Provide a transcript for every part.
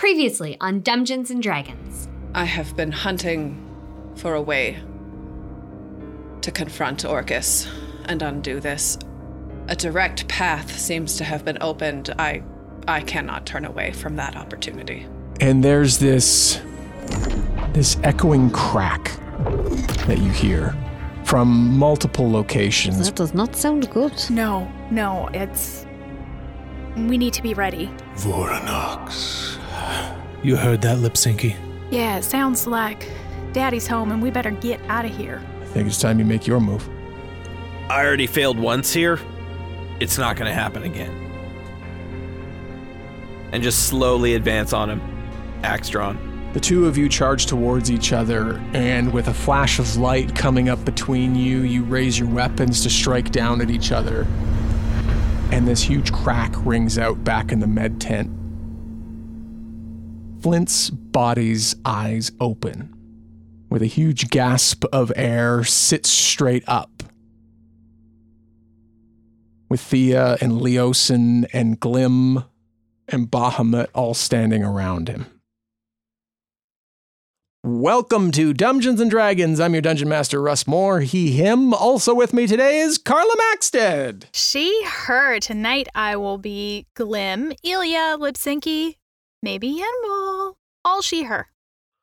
Previously on Dungeons and Dragons. I have been hunting for a way to confront Orcus and undo this. A direct path seems to have been opened. I I cannot turn away from that opportunity. and there's this this echoing crack that you hear from multiple locations. That does not sound good. No, no, it's. We need to be ready. Voranox. You heard that, Lipsinky? Yeah, it sounds like Daddy's home and we better get out of here. I think it's time you make your move. I already failed once here. It's not going to happen again. And just slowly advance on him. Axe drawn. The two of you charge towards each other, and with a flash of light coming up between you, you raise your weapons to strike down at each other. And this huge crack rings out back in the med tent. Flint's body's eyes open. With a huge gasp of air, sits straight up. With Thea and Leosin and Glim and Bahamut all standing around him. Welcome to Dungeons and Dragons. I'm your dungeon master, Russ Moore. He, him. Also with me today is Carla Maxted. She, her. Tonight I will be Glim, Ilya, Lipsinky, maybe Yenwal. All she, her.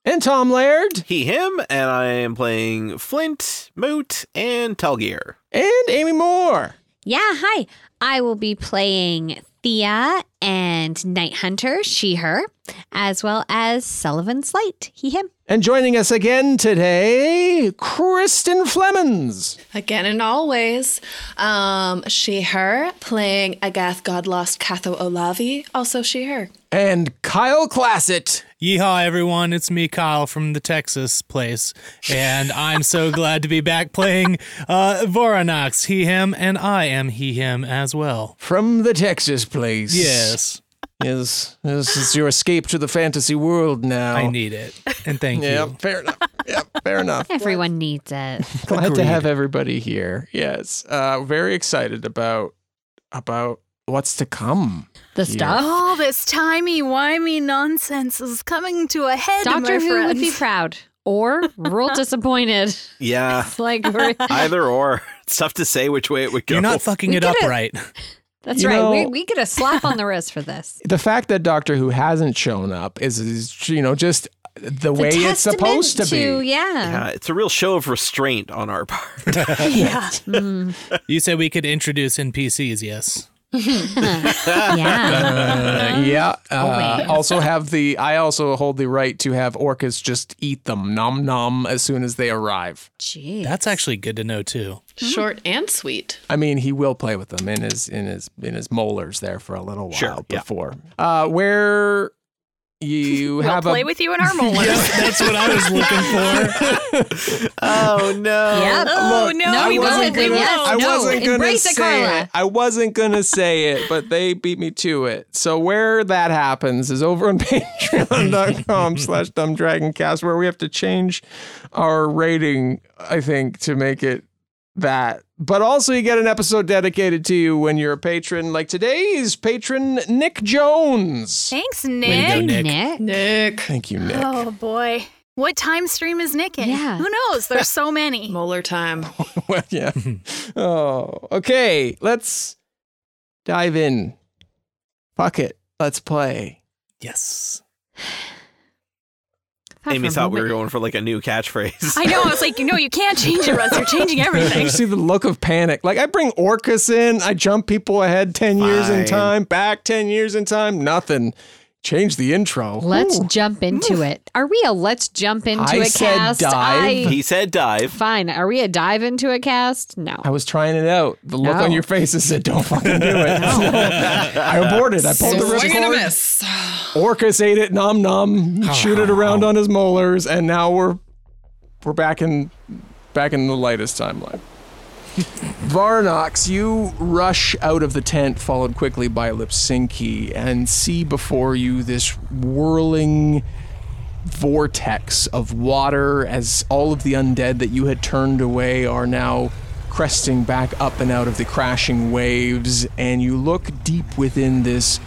And Tom Laird. He, him, and I am playing Flint, Moot, and Telgear. And Amy Moore. Yeah, hi. I will be playing Thea and Night Hunter, she, her, as well as Sullivan Slight, he, him. And joining us again today, Kristen Flemons. Again and always. Um, she, her, playing Agath Godlost Catho Olavi, also she, her. And Kyle Classett. Yeehaw, everyone. It's me, Kyle, from the Texas place. And I'm so glad to be back playing uh, Voranox, he, him, and I am he, him as well. From the Texas place. Yes, Yes. This is your escape to the fantasy world now. I need it. And thank Yeah, you. fair enough. Yeah, fair enough. Everyone needs it. Glad to have everybody here. Yes. Uh, very excited about about what's to come. The Yeah. stuff. All this timey-wimey nonsense is coming to a head, Doctor my Who would be proud or real disappointed. Yeah, It's like, we're, either or. It's tough to say which way it would go. You're not fucking We it up it. right. that's You right. know- we, we get a slap on the wrist for this. The fact that Doctor Who hasn't shown up is, is you know, just the way it's supposed to, testament be. Yeah. Yeah, it's a real show of restraint on our part. yeah. Mm, You said we could introduce NPCs, yes. yeah. Uh, yeah. Uh, Always. also have the I also hold the right to have Orcus just eat them nom nom as soon as they arrive. Jeez. That's actually good to know, too. Short and sweet. I mean, he will play with them in his in his in his molars there for a little while Sure, yeah. before. Uh, where you We'll have play a with you in our molars. That's what I was looking for. oh no! Yep. Oh, Look, no, No, we go won't. with We. Yes. I No, wasn't gonna embrace it, say Carla. it. I wasn't gonna say it, but they beat me to it. So where that happens is over on patreon.com slash dumbdragoncast where we have to change our rating, I think, to make it that. But also you get an episode dedicated to you when you're a patron. Like today's patron, Nick Jones. Thanks, to go, Nick. Nick. Nick. Nick. Thank you, Nick. Oh boy. What time stream is Nick in? Yeah. Who knows? There's so many. Molar time. well, yeah. oh, okay. Let's dive in Fuck it. Let's play. Yes. Thought Amy for a thought we were going for like a new catchphrase. I know. I was like, no, you can't change it, Russ. You're changing everything. You see the look of panic. Like I bring Orcus in, I jump people ahead 10 years in time, back 10 years in time, nothing. Change the intro. Let's Ooh. jump into it. Are we a let's jump into I a said cast? dive. I he said dive. fine. Are we a dive into a cast? No. I was trying it out. The look No. on your faces said, "Don't fucking do it." I aborted. I pulled the Swing and a ripcord. miss. Orcus ate it, nom nom, shoot it around on his molars, and now we're we're back in back in the latest timeline. Varnox, you rush out of the tent, followed quickly by Lipsinki, and see before you this whirling vortex of water as all of the undead that you had turned away are now cresting back up and out of the crashing waves, and you look deep within this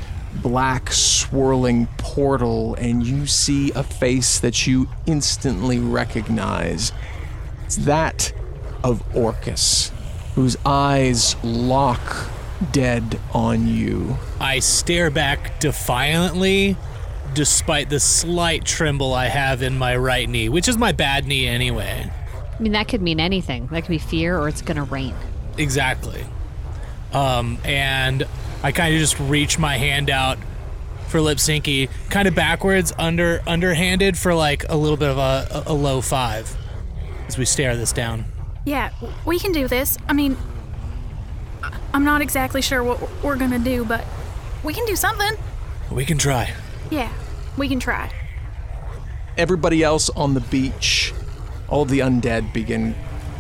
black swirling portal, and you see a face that you instantly recognize. It's that of Orcus, whose eyes lock dead on you. I stare back defiantly, despite the slight tremble I have in my right knee, which is my bad knee anyway. I mean, that could mean anything. That could be fear or it's going to rain. Exactly. Um, and I kind of just reach my hand out for Lipsinki, kind of backwards, under underhanded for like a little bit of a, a, a low five as we stare this down. Yeah, we can do this. I mean, I- I'm not exactly sure what we're gonna do, but we can do something. We can try. Yeah, we can try. everybody else on the beach, all the undead begin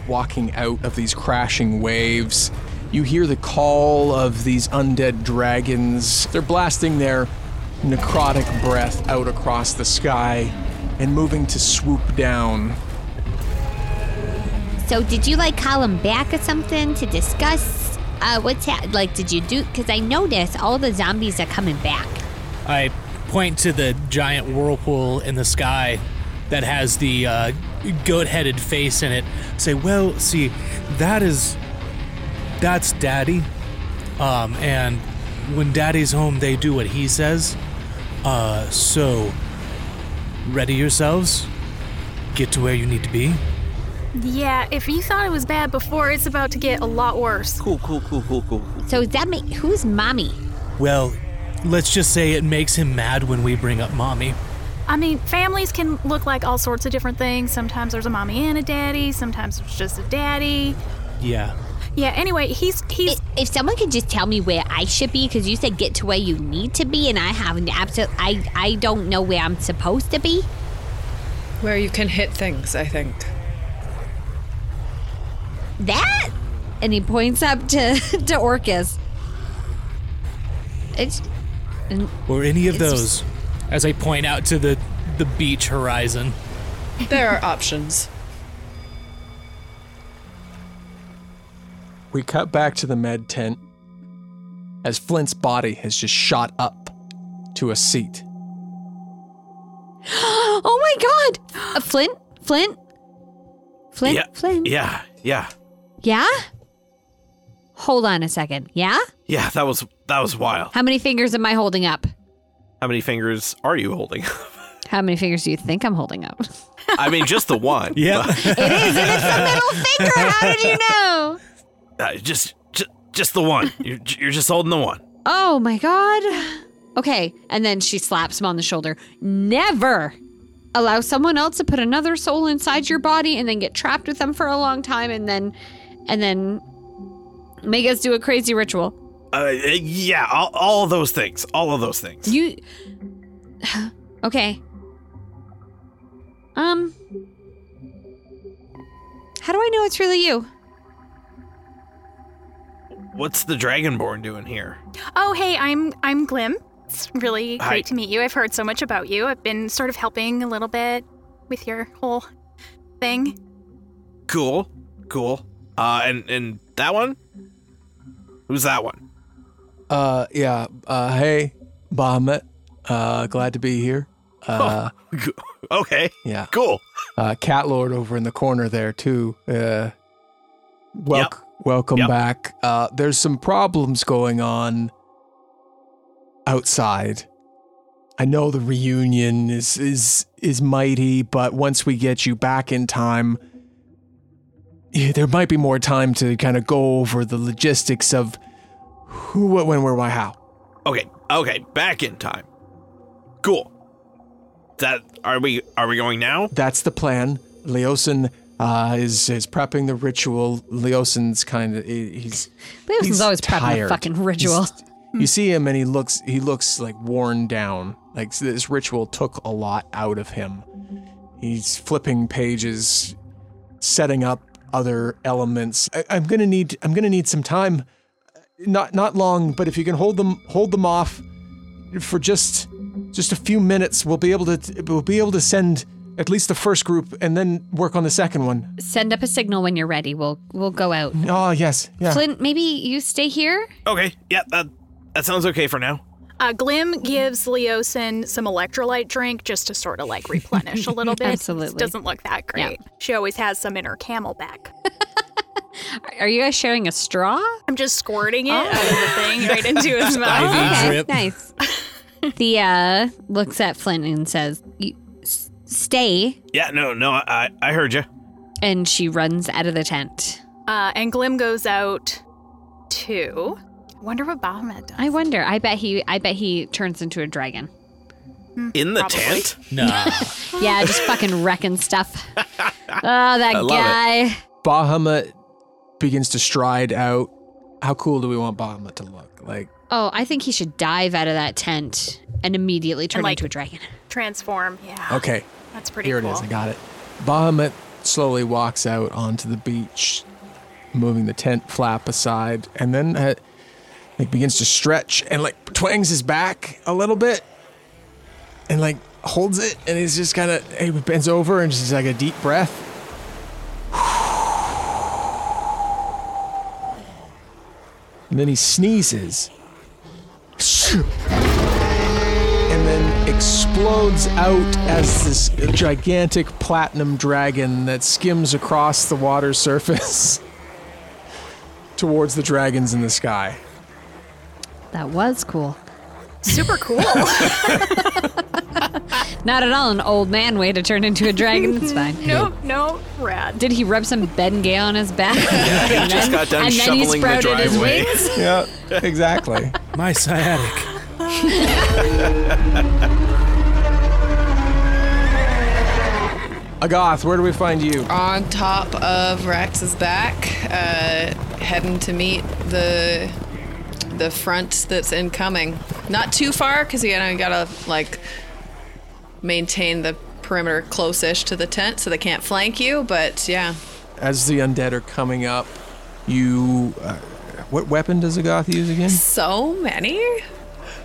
walking out of these crashing waves. You hear the call of these undead dragons. They're blasting their necrotic breath out across the sky and moving to swoop down. So, did you like call him back or something to discuss uh, what's ha- like? Did you do? Because I noticed all the zombies are coming back. I point to the giant whirlpool in the sky that has the uh, goat-headed face in it. Say, well, see, that is that's Daddy. Um, and when Daddy's home, they do what he says. Uh, so ready yourselves. Get to where you need to be. Yeah, if you thought it was bad before, it's about to get a lot worse. Cool, cool, cool, cool, cool. cool. So, does that make who's mommy? Well, let's just say it makes him mad when we bring up mommy. I mean, families can look like all sorts of different things. Sometimes there's a mommy and a daddy, sometimes it's just a daddy. Yeah. Yeah, anyway, he's he's If, if someone could just tell me where I should be, because you said get to where you need to be, and I have an absolute. I I don't know where I'm supposed to be. Where you can hit things, I think. That, and he points up to to Orcus. It's Or any of It's those. As I point out to the the beach horizon. There are options. We cut back to the med tent as Flint's body has just shot up to a seat. oh my god, uh, Flint, Flint, Flint, Yeah, Flint. yeah, yeah, Yeah? Hold on a second. Yeah? yeah. That was that was wild. How many fingers am I holding up? How many fingers are you holding? Up? How many fingers do you think I'm holding up? I mean, just the one. Yeah. it is, and it's the middle finger. How did you know? Uh, just, just, just the one. You're, you're just holding the one. Oh my god. Okay, and then she slaps him on the shoulder. Never allow someone else to put another soul inside your body and then get trapped with them for a long time and then and then make us do a crazy ritual. Uh, yeah, all, all of those things. All of those things. You Okay. Um How do I know it's really you? What's the Dragonborn doing here? Oh, hey, I'm I'm Glim. It's really Hi. great to meet you. I've heard so much about you. I've been sort of helping a little bit with your whole thing. Cool, cool. Uh, and and that one? Who's that one? Uh, yeah. Uh, hey, Bahamut. Uh, glad to be here. Uh, okay, yeah. cool. Uh, Cat Lord over in the corner there too. Uh, wel- Yep. welcome Yep. back. Uh, there's some problems going on. outside. I know the reunion is is is mighty, but once we get you back in time, there might be more time to kind of go over the logistics of who, what, when, where, why, how. Okay, okay, back in time. Cool. That are we are we going now? That's the plan. Leosin uh, is is prepping the ritual. Leosin's kind of he's Leosin's he's always prepping the tired. fucking ritual. He's- you see him and he looks he looks like worn down. Like this ritual took a lot out of him. He's flipping pages, setting up other elements. I, I'm gonna need I'm gonna need some time. Not not long, but if you can hold them hold them off for just just a few minutes, we'll be able to we'll be able to send at least the first group and then work on the second one. Send up a signal when you're ready. We'll we'll go out. Oh yes, yeah. Flint, maybe you stay here. Okay, yeah, that that sounds okay for now. Uh, Glim gives Leosin some electrolyte drink just to sort of like replenish a little bit. Absolutely. Doesn't look that great. She always has some in her camelback. Are you guys sharing a straw? I'm just squirting it out of the thing right into his mouth. Okay, nice. Thea looks at Flint and says, "You s- "Stay," Yeah, no, no, I I heard you. and she runs out of the tent. Uh, and Glim goes out too. Wonder what Bahamut does. I wonder. I bet he. I bet he turns into a dragon. In the Probably. tent? Nah. Yeah, just fucking wrecking stuff. Oh, that love guy. Bahamut begins to stride out. How cool do we want Bahamut to look? Like Oh, I think he should dive out of that tent and immediately turn like- into a dragon. Transform. Yeah. okay, That's pretty cool. here cool. it is. I got it. Bahamut slowly walks out onto the beach, moving the tent flap aside, and then uh, like begins to stretch and like twangs his back a little bit, and like holds it, and he's just kind of he bends over and just like a deep breath. And then he sneezes. And then explodes out as this gigantic platinum dragon that skims across the water surface towards the dragons in the sky. That was cool. Super cool. Not at all an old man way to turn into a dragon. It's fine. no, no, rad. Did he rub some Bengay on his back? and just got done and then he shoveling the sprouted his driveway. wings? Yeah, exactly. My sciatic. Agath, where do we find you? on top of Rex's back, uh, heading to meet the the front that's incoming. Not too far, because you know you gotta like maintain the perimeter close-ish to the tent, so they can't flank you. But yeah, As the undead are coming up, you. Uh, what weapon does Agath use again? so many,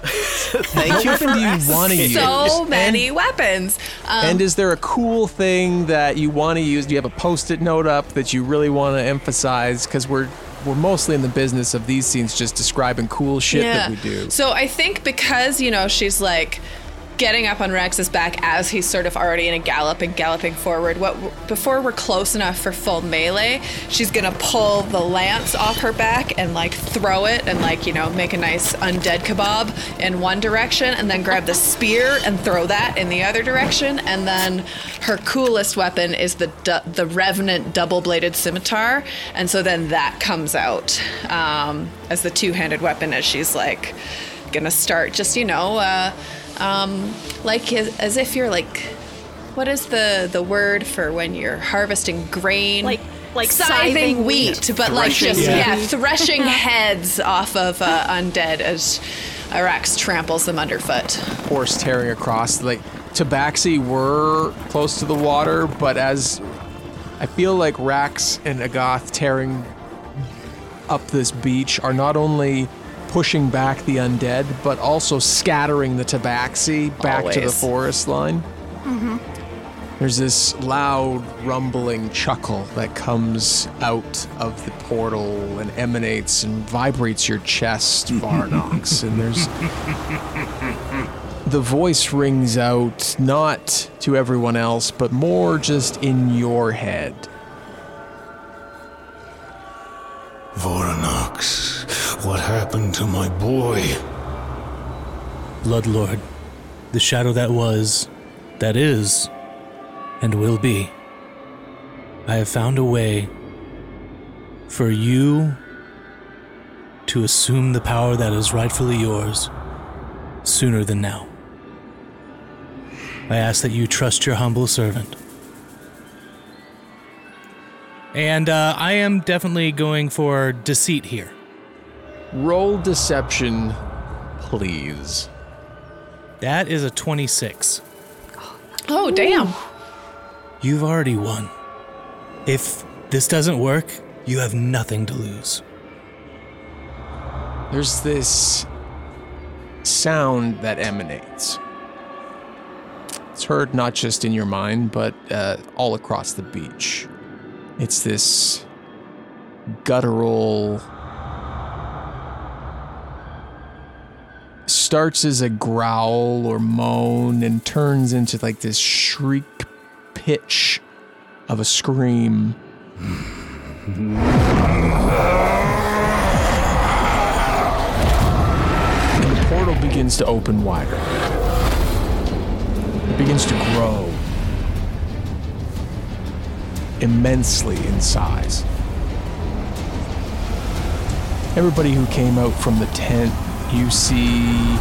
Thank you weapon for do you asking. want to use? so many And- weapons. Um, And is there a cool thing that you want to use? Do you have a post-it note up that you really want to emphasize? Because we're we're mostly in the business of these scenes just describing cool shit that we do. So I think because, you know, she's like getting up on Rex's back as he's sort of already in a gallop and galloping forward. What before we're close enough for full melee, she's gonna pull the lance off her back and like throw it and like you know make a nice undead kebab in one direction, and then grab the spear and throw that in the other direction, and then her coolest weapon is the du- the revenant double bladed scimitar, and so then that comes out um, as the two handed weapon as she's like gonna start just you know uh, um, like as, as if you're like what is the the word for when you're harvesting grain Like- like scything, scything wheat, wheat. but like just wheat. yeah, threshing heads off of uh, undead as Arax tramples them underfoot horse tearing across. Like Tabaxi were close to the water, but as I feel like Rax and Agath tearing up this beach are not only pushing back the undead, but also scattering the Tabaxi back to the forest line. Mm-hmm. There's this loud rumbling chuckle that comes out of the portal and emanates and vibrates your chest, Varnox. and there's the voice rings out not to everyone else, but more just in your head. Voranox, what happened to my boy? Bloodlord, the shadow that was, that is, and will be. I have found a way for you to assume the power that is rightfully yours sooner than now. I ask that you trust your humble servant. And uh, I am definitely going for deceit here. Roll deception, please. That is a 26. Oh, damn. You've already won. If this doesn't work, you have nothing to lose. There's this sound that emanates. It's heard not just in your mind, but uh, all across the beach. It's this guttural. Starts as a growl or moan and turns into like this shriek pitch of a scream. and the portal begins to open wider. It begins to grow immensely in size. Everybody who came out from the tent, you see,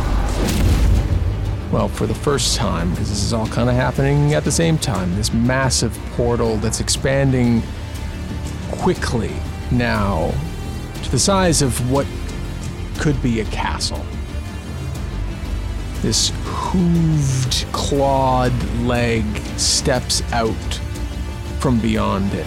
well, for the first time, because this is all kind of happening at the same time, this massive portal that's expanding quickly now to the size of what could be a castle. This hooved, clawed leg steps out from beyond it.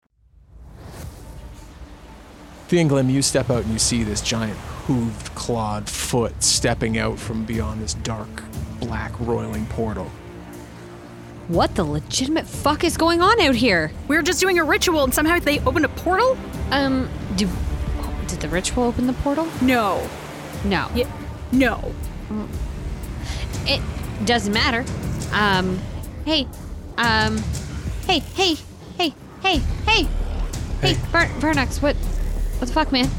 Thinglim, you step out and you see this giant hooved, clawed foot stepping out from beyond this dark, black, roiling portal. What the legitimate fuck is going on out here? We were just doing a ritual and somehow they opened a portal? Um, do, did the ritual open the portal? No. No. Yeah. No. It doesn't matter. Um, hey, um, hey, hey, hey, hey, hey, hey, Bar- Barnax, what, what the fuck, man?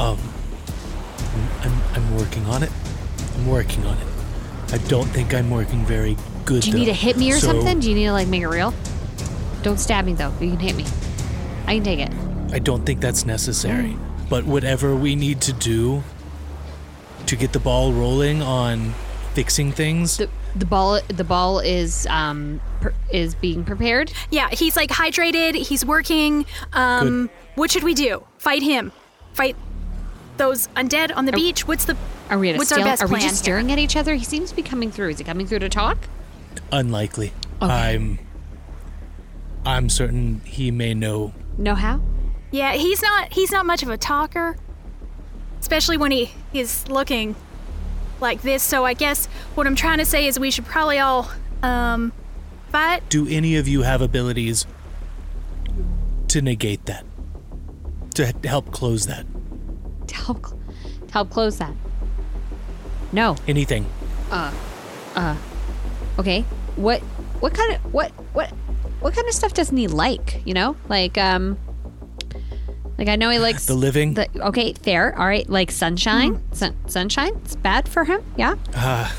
Um, I'm, I'm working on it. I'm working on it. I don't think I'm working very good. Do you need to hit me or So, something? Do you need to like make it real? Don't stab me though. You can hit me. I can take it. I don't think that's necessary. But whatever we need to do to get the ball rolling on fixing things, The the ball the ball is um per, is being prepared. Yeah, he's like hydrated, he's working. Um what should we do? Fight him. Fight those undead on the beach? What's the Are we at a What's our stale- best Are we plan just here? staring at each other? He seems to be coming through. Is he coming through to talk? unlikely. I'm I'm certain he may know. Know how? Yeah, he's not he's not much of a talker. Especially when he is looking like this. So I guess what I'm trying to say is we should probably all um fight. Do any of you have abilities to negate that? To help close that? To help to help close that. No. Anything? Uh, uh, okay. What what kind of what what what kind of stuff doesn't he like? You know, like um, like I know he likes The living? The, okay, fair. All right, like sunshine. Mm-hmm. Sun, sunshine. It's bad for him. Yeah.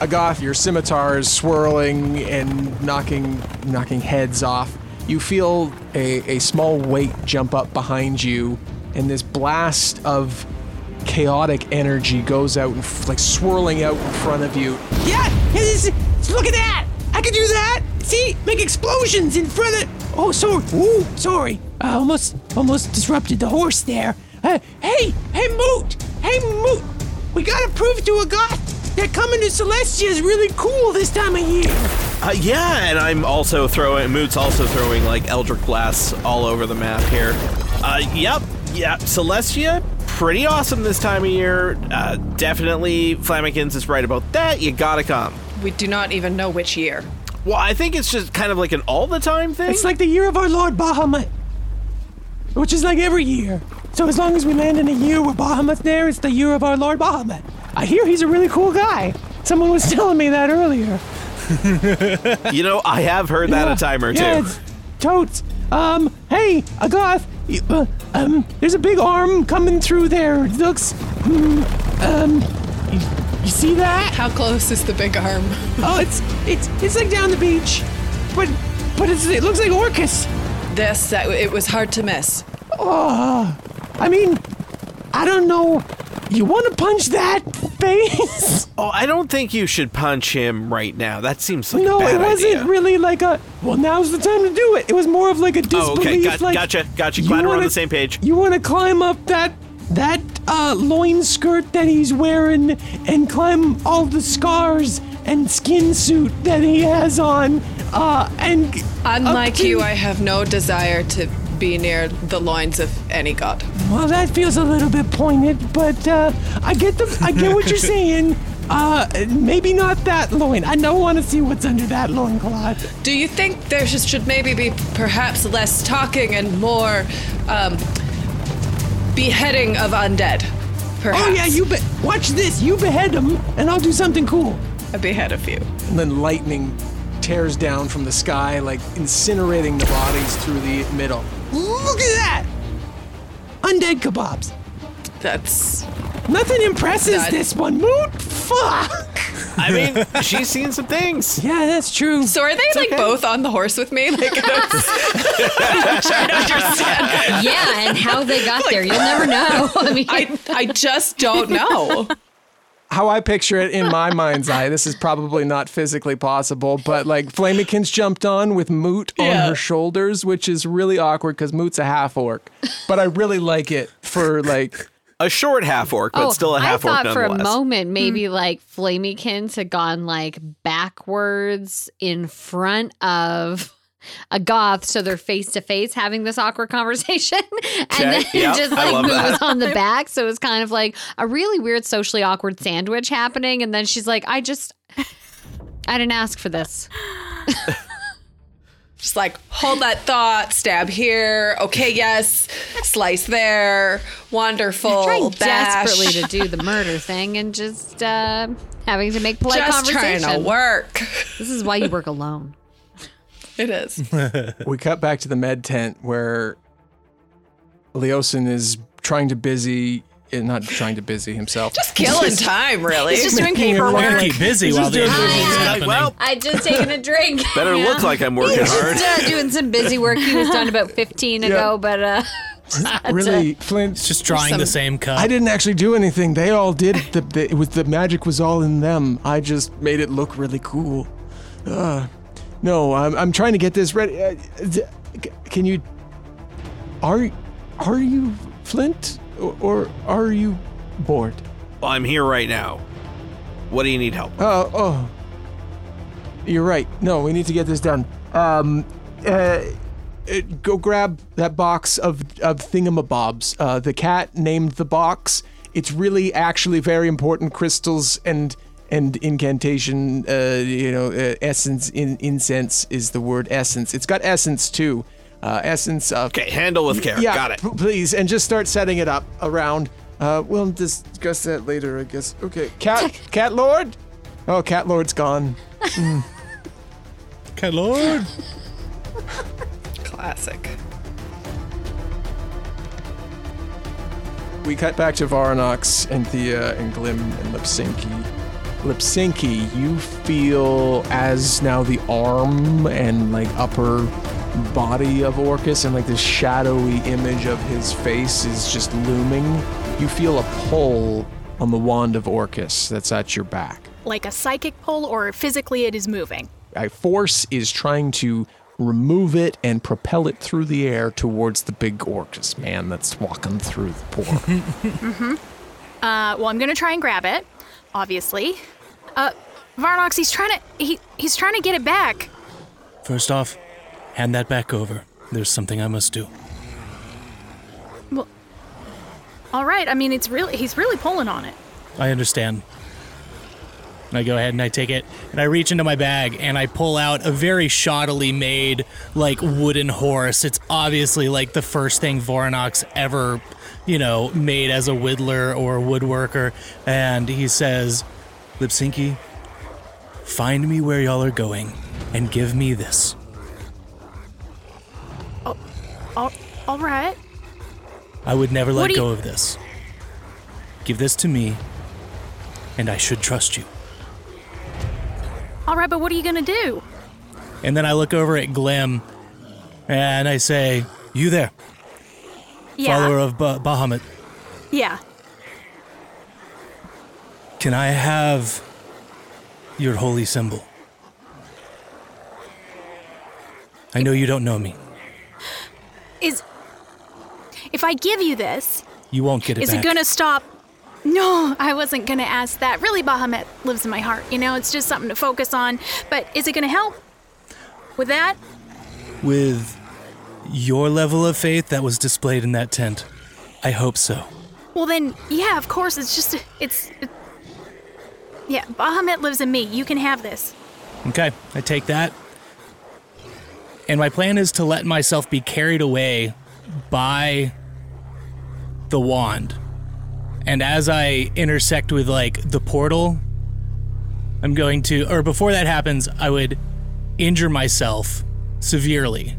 Agath, your scimitar is swirling and knocking knocking heads off. You feel a, a small weight jump up behind you, and this blast of chaotic energy goes out and f- like swirling out in front of you. Yeah, look at that! I can do that. See, make explosions in front of. Oh, sorry. Ooh, sorry. I almost, almost disrupted the horse there. Uh, hey, hey, Moot. Hey, Moot. We gotta prove to a god that coming to Celestia is really cool this time of year. Uh, yeah, and I'm also throwing. Moot's also throwing like Eldritch blasts all over the map here. Uh, yep, yeah. Celestia, pretty awesome this time of year. Uh, definitely, Flamikins is right about that. You gotta come. We do not even know which year. Well, I think it's just kind of like an all the time thing. It's like the year of our Lord Bahamut, which is like every year. So as long as we land in a year where Bahamut's there, it's the year of our Lord Bahamut. I hear he's a really cool guy. Someone was telling me that earlier. you know, I have heard that a time or two. Yeah, it's totes. Um, hey, Agath, you- uh, um, there's a big arm coming through there. It looks, mm, um, you, you see that? How close is the big arm? Oh, it's it's it's like down the beach, but but it's, it looks like Orcus. This, that, it was hard to miss. Oh, I mean, I don't know. You want to punch that face? Oh, I don't think you should punch him right now. That seems like no, a bad it wasn't idea. really like a. Well, now's the time to do it. It was more of like a disbelief. Oh, okay, got, like, gotcha, gotcha. you Glad we're on the same page. You want to climb up that that uh, loin skirt that he's wearing and climb all the scars and skin suit that he has on. Uh, and Unlike to- you, I have no desire to be near the loins of any god. Well, that feels a little bit pointed, but uh, I get the I get what you're saying. Uh, maybe not that loin. I don't want to see what's under that loincloth. Do you think there should, should maybe be perhaps less talking and more um, beheading of undead? Perhaps. Oh yeah, you be- watch this. You behead them, and I'll do something cool. I behead a few. And then lightning tears down from the sky, like incinerating the bodies through the middle. Look at that! Undead kebabs. That's Nothing impresses That- this one. Moot. Fuck. I mean, she's seen some things. Yeah, that's true. So are they like both on the horse with me? Like, I'm trying to understand. Yeah, and how they got there, you'll never know. I mean, I, I just don't know. How I picture it in my mind's eye, this is probably not physically possible, but like Flamikins jumped on with Moot on Yeah. her shoulders, which is really awkward because Moot's a half orc. But I really like it for like A short half orc, but oh, still a half I orc thought for a moment maybe hmm. like Flamykins had gone like backwards in front of Agath, so they're face to face having this awkward conversation, and Okay, then yep, just like moves that. on the back. So it was kind of like a really weird socially awkward sandwich happening, and then she's like, "I just, I didn't ask for this." Just like hold that thought, stab here. Okay, yes, slice there. Wonderful. trying bash. desperately to do the murder thing and just uh, having to make polite Just trying to work. This is why you work alone. It is. we cut back to the med tent where Leosin is trying to busy, eh, not trying to busy himself. Just killing time, really. He's just doing Making it look paperwork. like- Keep busy He's while the doing interview is well, I just taken a drink. better look like I'm working He's hard. just uh, doing some busy work he was done about 15 ago, but uh, really, Flint. It's just drawing the same cut. I didn't actually do anything. They all did. The, the it was the magic was all in them. I just made it look really cool. Uh, no, I'm I'm trying to get this ready. Uh, can you? Are are you Flint or, or are you bored? Well, I'm here right now. What do you need help? Oh oh. You're right. No, we need to get this done. Um, uh, uh, go grab that box of of thingamabobs. Uh, the cat named the box. It's really actually very important crystals and and incantation. Uh, you know, uh, essence in incense is the word essence. It's got essence too. Uh, essence of Okay, handle with care. yeah, Got it. p- please, and just start setting it up around. Uh, we'll discuss that later, I guess. Okay, cat, cat lord. Oh, cat lord's gone. Okay, Lord. Classic. We cut back to Voranox and Thea and Glim and Lipsinki. Lipsinki, you feel as now the arm and like upper body of Orcus and like this shadowy image of his face is just looming. You feel a pull on the wand of Orcus that's at your back. Like a psychic pull, or physically it is moving. A force is trying to remove it and propel it through the air towards the big Orcus man that's walking through the portal. Uh, well, I'm gonna try and grab it, obviously. Uh, Varnox, he's trying to he he's trying to get it back. First off, hand that back over. There's something I must do. Well, all right. I mean, it's really he's really pulling on it. I understand. And I go ahead and I take it and I reach into my bag and I pull out a very shoddily made, like, wooden horse. It's obviously like the first thing Voranox ever, you know, made as a whittler or a woodworker. And he says, Lipsinki, find me where y'all are going and give me this. Oh, All, all right. I would never let you- go of this. Give this to me, and I should trust you. All right, but what are you gonna do? And then I look over at Glim and I say, You there, Yeah. follower of ba- Bahamut, Yeah. can I have your holy symbol? I know you don't know me. Is if I give you this, You won't get it is back. it gonna stop? No, I wasn't gonna ask that. Really, Bahamut lives in my heart. You know, it's just something to focus on. But is it gonna help with that? With your level of faith that was displayed in that tent, I hope so. Well, then, yeah, of course. It's just, it's. It, yeah, Bahamut lives in me. You can have this. Okay, I take that. And my plan is to let myself be carried away by the wand. And as I intersect with like the portal, I'm going to or before that happens, I would injure myself severely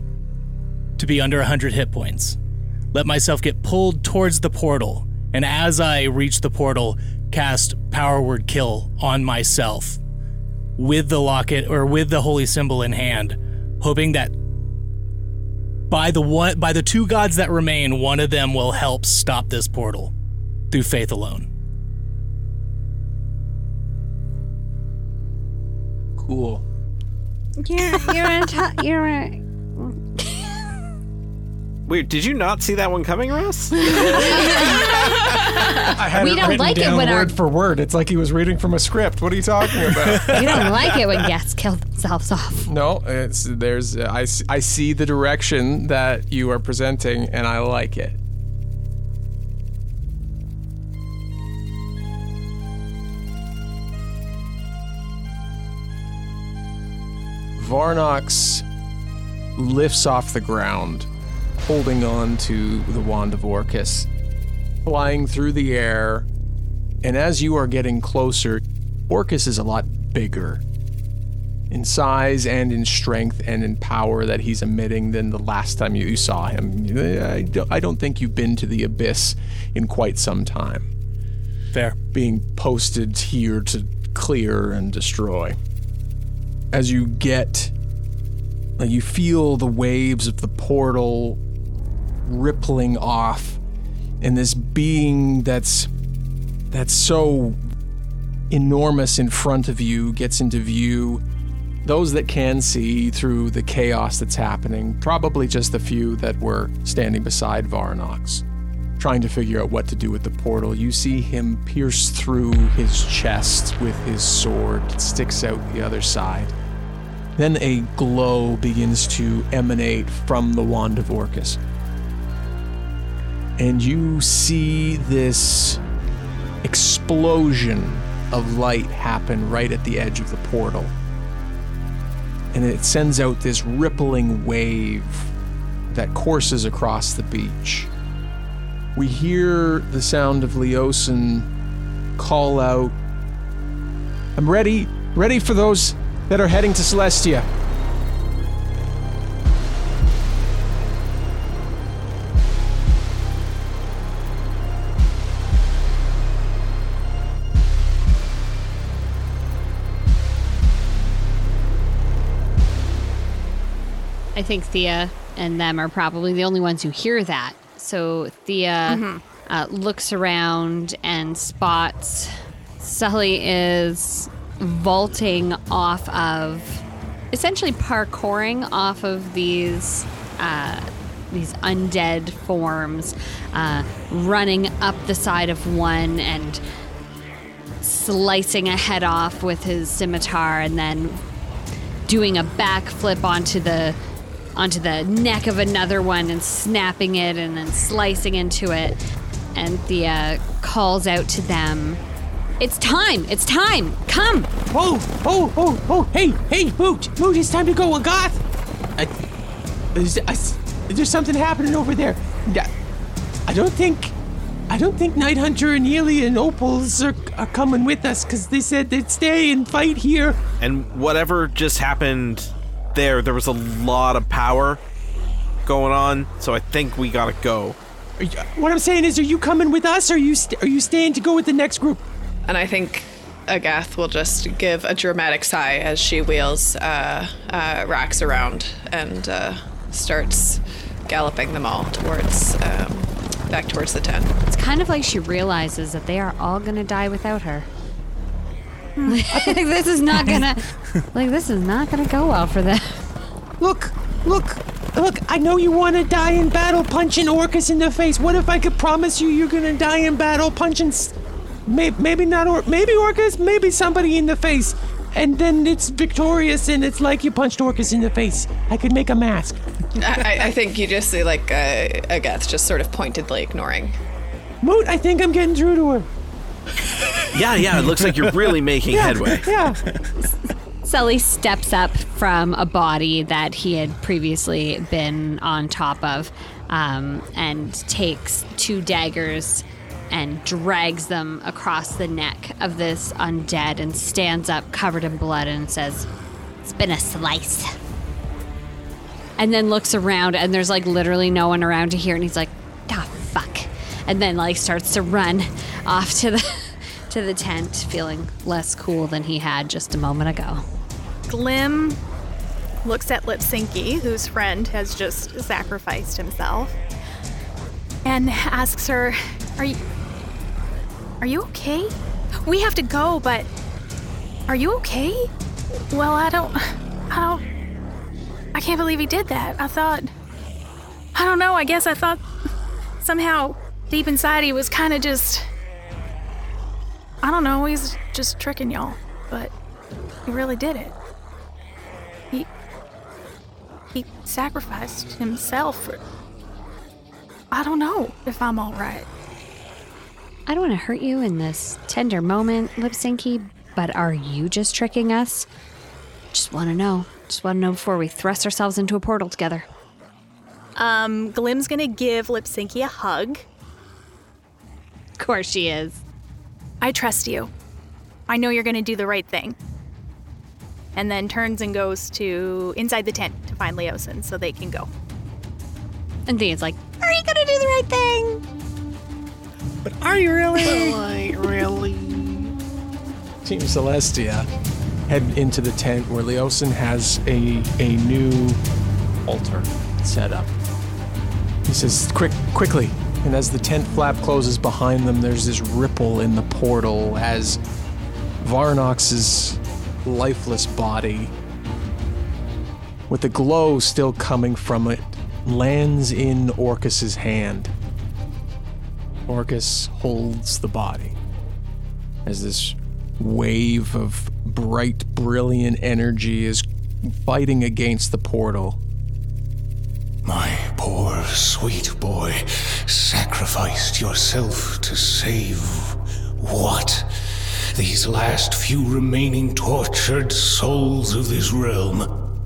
to be under 100 hit points. Let myself get pulled towards the portal, and as I reach the portal, cast power word kill on myself with the locket or with the holy symbol in hand, hoping that by the one by the two gods that remain, one of them will help stop this portal through faith alone. Cool. You're you're on top. You're a, Wait, did you not see that one coming, Russ? I had We it don't written like it down when our- word for word. It's like he was reading from a script. What are you talking about? we don't like it when guests kill themselves off. no, it's there's I, s- I see the direction that you are presenting and I like it. Varnox lifts off the ground, holding on to the wand of Orcus, flying through the air. And as you are getting closer, Orcus is a lot bigger in size and in strength and in power that he's emitting than the last time you, saw him. I don't, think you've been to the abyss in quite some time, Fair. being posted here to clear and destroy. As you get, like, you feel the waves of the portal rippling off, and this being that's that's so enormous in front of you gets into view. Those that can see through the chaos that's happening, probably just the few that were standing beside Varnox, trying to figure out what to do with the portal. You see him pierce through his chest with his sword, it sticks out the other side. Then a glow begins to emanate from the wand of Orcus. And you see this explosion of light happen right at the edge of the portal. And it sends out this rippling wave that courses across the beach. We hear the sound of Leosin call out, I'm ready, ready for those that are heading to Celestia. I think Thea and them are probably the only ones who hear that. So Thea uh, looks around and spots Sully is vaulting off of, essentially parkouring off of these. Uh, these undead forms uh, running up the side of one and slicing a head off with his scimitar and then doing a backflip onto the onto the neck of another one and snapping it and then slicing into it. And Thea uh, calls out to them. It's time! It's time! Come! Oh, oh, oh, oh, hey, hey, Moot, Moot, it's time to go, Agath. I, is, I, is there something happening over there? I don't think, I don't think Night Hunter and Ely and Opals are, are coming with us because they said they'd stay and fight here. And whatever just happened there, there was a lot of power going on, so I think we gotta go. Are you- what I'm saying is, are you coming with us, or are you st- are you staying to go with the next group? And I think Agath will just give a dramatic sigh as she wheels uh, uh, Rax around and uh, starts galloping them all towards um, back towards the tent. It's kind of like she realizes that they are all gonna die without her. Like, this is not gonna, like, this is not gonna go well for them. Look, look, look! I know you want to die in battle, punching Orcus in the face. What if I could promise you you're gonna die in battle, punching, s- may- maybe not or maybe Orcus, maybe somebody in the face, and then it's victorious and it's like you punched Orcus in the face. I could make a mask. I, I- I think you just see like uh, Agath just sort of pointedly ignoring. Moot, I think I'm getting through to her. Yeah, yeah, it looks like you're really making headway. Yeah. Sully steps up from a body that he had previously been on top of um, and takes two daggers and drags them across the neck of this undead and stands up covered in blood and says, It's been a slice. And then looks around and there's like literally no one around to hear and he's like, ah, fuck. And then like starts to run off to the. To the tent, feeling less cool than he had just a moment ago. Glim looks at Lipsinki, whose friend has just sacrificed himself, and asks her, "Are you Are you okay? We have to go, but are you okay?" Well, I don't I don't I can't believe he did that. I thought I don't know, I guess I thought somehow deep inside he was kind of just I don't know, he's just tricking y'all, but he really did it. He he sacrificed himself for I don't know if I'm all right. I don't want to hurt you in this tender moment, Lipsinki, but are you just tricking us? Just want to know. Just want to know before we thrust ourselves into a portal together. Um, Glim's gonna give Lipsinki a hug. Of course she is. I trust you. I know you're gonna do the right thing. And then turns and goes to inside the tent to find Leosin so they can go. And Thea's like, Are you going to do the right thing? But are you really? Like, really? Team Celestia head into the tent where Leosin has a a new altar set up. He says, "Quick, quickly!" And as the tent flap closes behind them, there's this ripple in the portal as Voranox's lifeless body, with the glow still coming from it, lands in Orcus's hand. Orcus holds the body as this wave of bright, brilliant energy is fighting against the portal. My poor sweet boy sacrificed yourself to save what? These last few remaining tortured souls of this realm.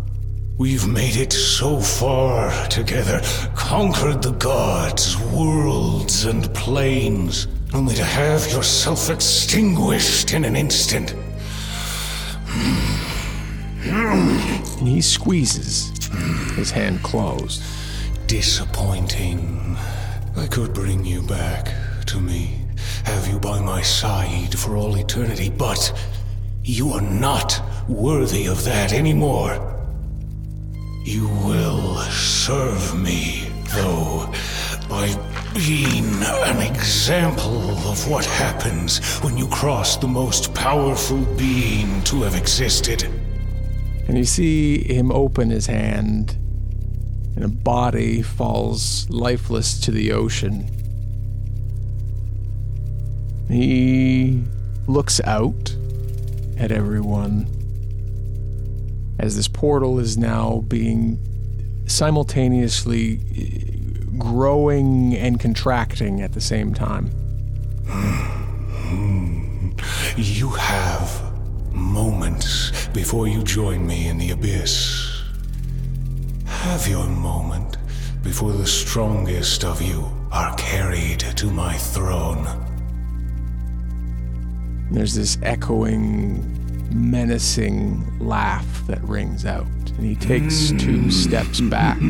We've made it so far together, conquered the gods, worlds, and planes, only to have yourself extinguished in an instant. And he squeezes his hand closed. Disappointing. I could bring you back to me, have you by my side for all eternity, but you are not worthy of that anymore. You will serve me, though, by being an example of what happens when you cross the most powerful being to have existed. And you see him open his hand, and a body falls lifeless to the ocean. He looks out at everyone as this portal is now being simultaneously uh, growing and contracting at the same time. You have moments before you join me in the abyss. Have your moment before the strongest of you are carried to my throne. There's this echoing, menacing laugh that rings out, and he takes two mm. steps back.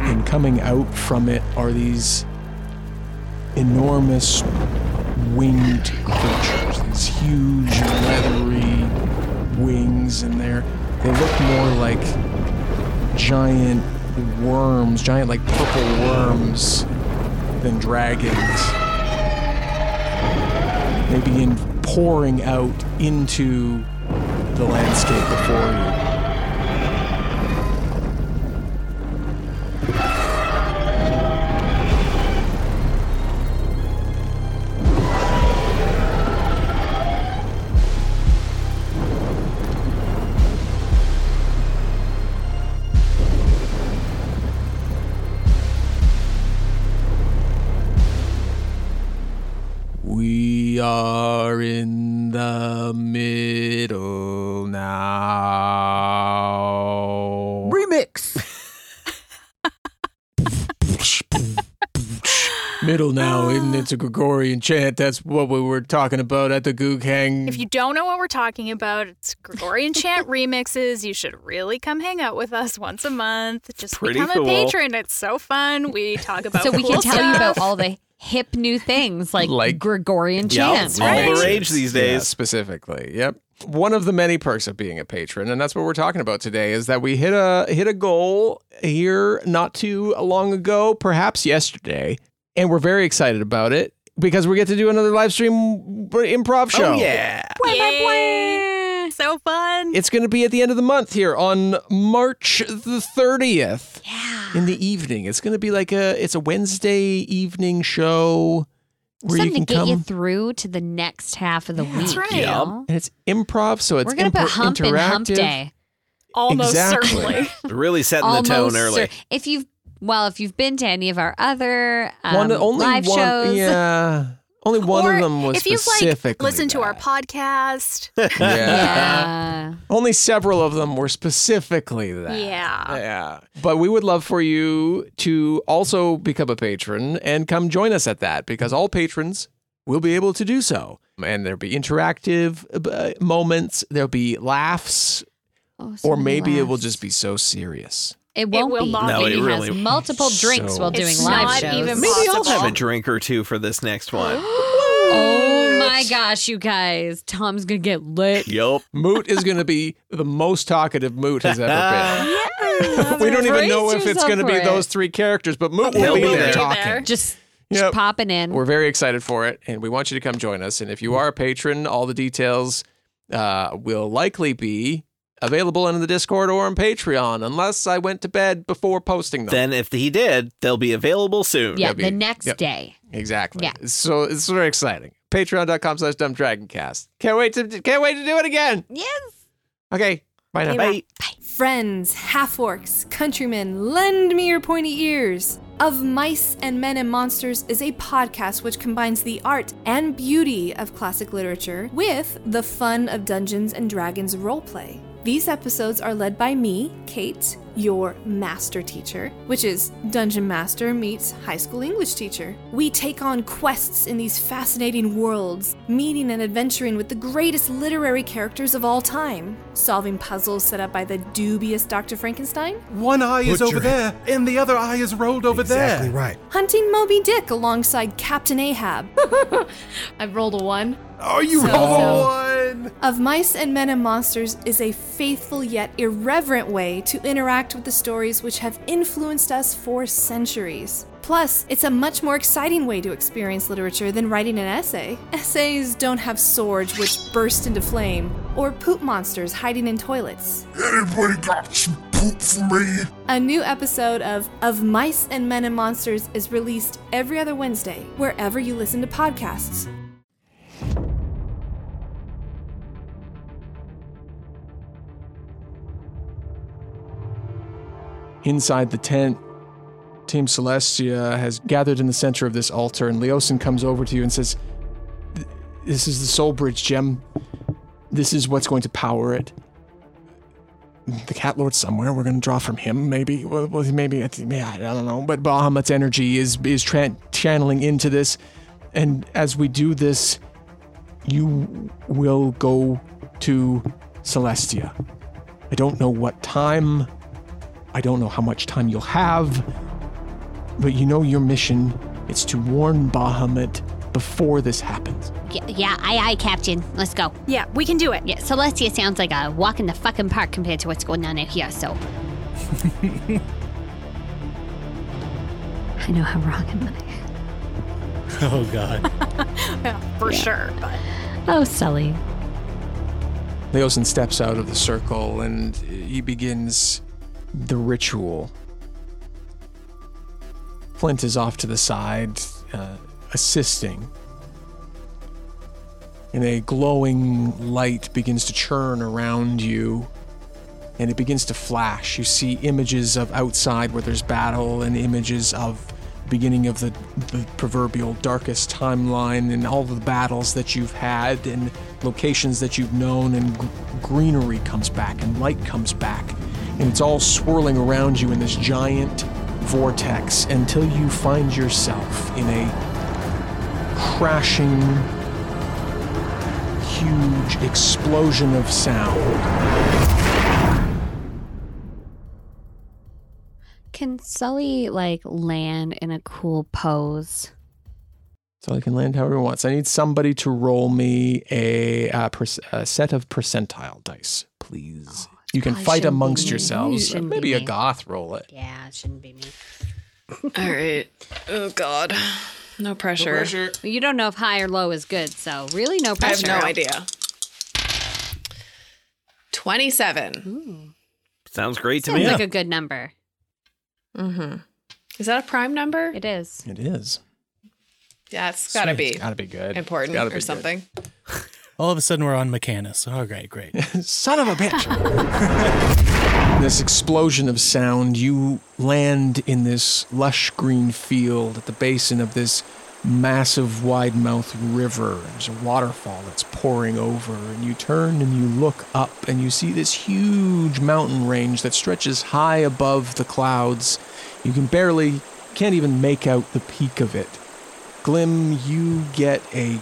and coming out from it are these enormous winged creatures, these huge leathery wings, and they're they look more like giant worms, giant like purple worms than dragons. They begin pouring out into the landscape before you. It's a Gregorian chant. That's what we were talking about at the Goog Hang. If you don't know what we're talking about, it's Gregorian chant remixes. You should really come hang out with us once a month. Just Pretty become cool. a patron. It's so fun. We talk about so we cool can tell you about all the hip new things like, Like- Gregorian Yep, chants. all right? the rage these Yeah, days. specifically. Yep. One of the many perks of being a patron, and that's what we're talking about today, is that we hit a hit a goal here not too long ago, perhaps yesterday, and we're very excited about it because we get to do another live stream improv oh, show. Oh yeah. Yay! So fun. It's going to be at the end of the month here on March the 30th. Yeah. In the evening. It's going to be like a it's a Wednesday evening show where Something you to get come you through to the next half of the week. That's right. you know? and it's improv, so it's We're gonna impro- put hump in hump interactive. day. Almost Exactly. certainly. Really setting the tone early. cer- if you've well, if you've been to any of our other um, one only live one shows, yeah. Only one or of them was if you've like specifically listened to our podcast. yeah. yeah, Only several of them were specifically that. Yeah. Yeah. But we would love for you to also become a patron and come join us at that because all patrons will be able to do so. And there'll be interactive uh, moments, there'll be laughs, Oh, so or many maybe it will just be so serious. It won't will be. not No, Maybe it he really- has multiple drinks So- while doing It's live not shows. even Maybe I'll have a drink or two for this next one. Oh my gosh, you guys! Tom's gonna get lit. yup. Moot is going to be the most talkative Moot has ever been. we don't even know if it's going to be for those three characters, but Moot will be be there there. talking. Just, Yep. just popping in. We're very excited for it, and we want you to come join us. And if you are a patron, all the details uh, will likely be available in the Discord or on Patreon, unless I went to bed before posting them. Then if he did, they'll be available soon. yeah, be- the next yep. day. exactly. Yeah. So it's very exciting. Patreon.com slash dumbdragoncast. Can't wait to can't wait to do it again. Yes. Okay. Bye now. Bye. Friends, half orcs, countrymen, lend me your pointy ears. Of Mice and Men and Monsters is a podcast which combines the art and beauty of classic literature with the fun of Dungeons and Dragons roleplay. These episodes are led by me, Kate, your master teacher, which is Dungeon Master meets high school English teacher. We take on quests in these fascinating worlds, meeting and adventuring with the greatest literary characters of all time, solving puzzles set up by the dubious Dr. Frankenstein, One eye is over your- there, and the other eye is rolled over exactly there. Exactly right. hunting Moby Dick alongside Captain Ahab. I've rolled a one. Oh, you So- rolled so- one! Of Mice and Men and Monsters is a faithful yet irreverent way to interact with the stories which have influenced us for centuries. Plus, it's a much more exciting way to experience literature than writing an essay. Essays don't have swords which burst into flame, or poop monsters hiding in toilets. Anybody got some poop for me? A new episode of Of Mice and Men and Monsters is released every other Wednesday, wherever you listen to podcasts. Inside the tent, Team Celestia has gathered in the center of this altar, and Leosin comes over to you and says, This is the Soul Bridge gem. This is what's going to power it. The Cat Lord's somewhere. We're going to draw from him, maybe. Well, maybe, yeah, I don't know. But Bahamut's energy is, is tran channeling into this. And as we do this, you will go to Celestia. I don't know what time. I don't know how much time you'll have. But you know your mission. It's to warn Bahamut before this happens. Yeah, yeah, aye, aye, Captain. Let's go. Yeah, we can do it. Yeah, Celestia sounds like a walk in the fucking park compared to what's going on out here, so. I know how wrong am I? Oh God. Yeah, for sure. But Oh, Sully. Leosin steps out of the circle and he begins the ritual. Flint is off to the side, uh, assisting. And a glowing light begins to churn around you, and it begins to flash. You see images of outside where there's battle, and images of beginning of the, the proverbial darkest timeline, and all the battles that you've had, and locations that you've known, and gr- greenery comes back, and light comes back, and it's all swirling around you in this giant vortex until you find yourself in a crashing huge explosion of sound. Can Sully, like, land in a cool pose? So I can land however he wants. I need somebody to roll me a, uh, a set of percentile dice, please. You can probably fight amongst yourselves. It Maybe Agath roll it. Yeah, it shouldn't be me. All right. Oh God. No pressure. Well, you don't know if high or low is good, so really no pressure. I have no idea. Twenty-seven. Sounds great to me. Sounds me. like a good number. Mm-hmm. Is that a prime number? It is. It is. Yeah, it's gotta Sweet. be It's gotta be good. important Gotta be or good. something. All of a sudden, we're on Mechanus. Oh, great, great. Son of a bitch. this explosion of sound, you land in this lush green field at the basin of this massive wide mouthed river. There's a waterfall that's pouring over, and you turn and you look up and you see this huge mountain range that stretches high above the clouds. You can barely, can't even make out the peak of it. Glim, you get a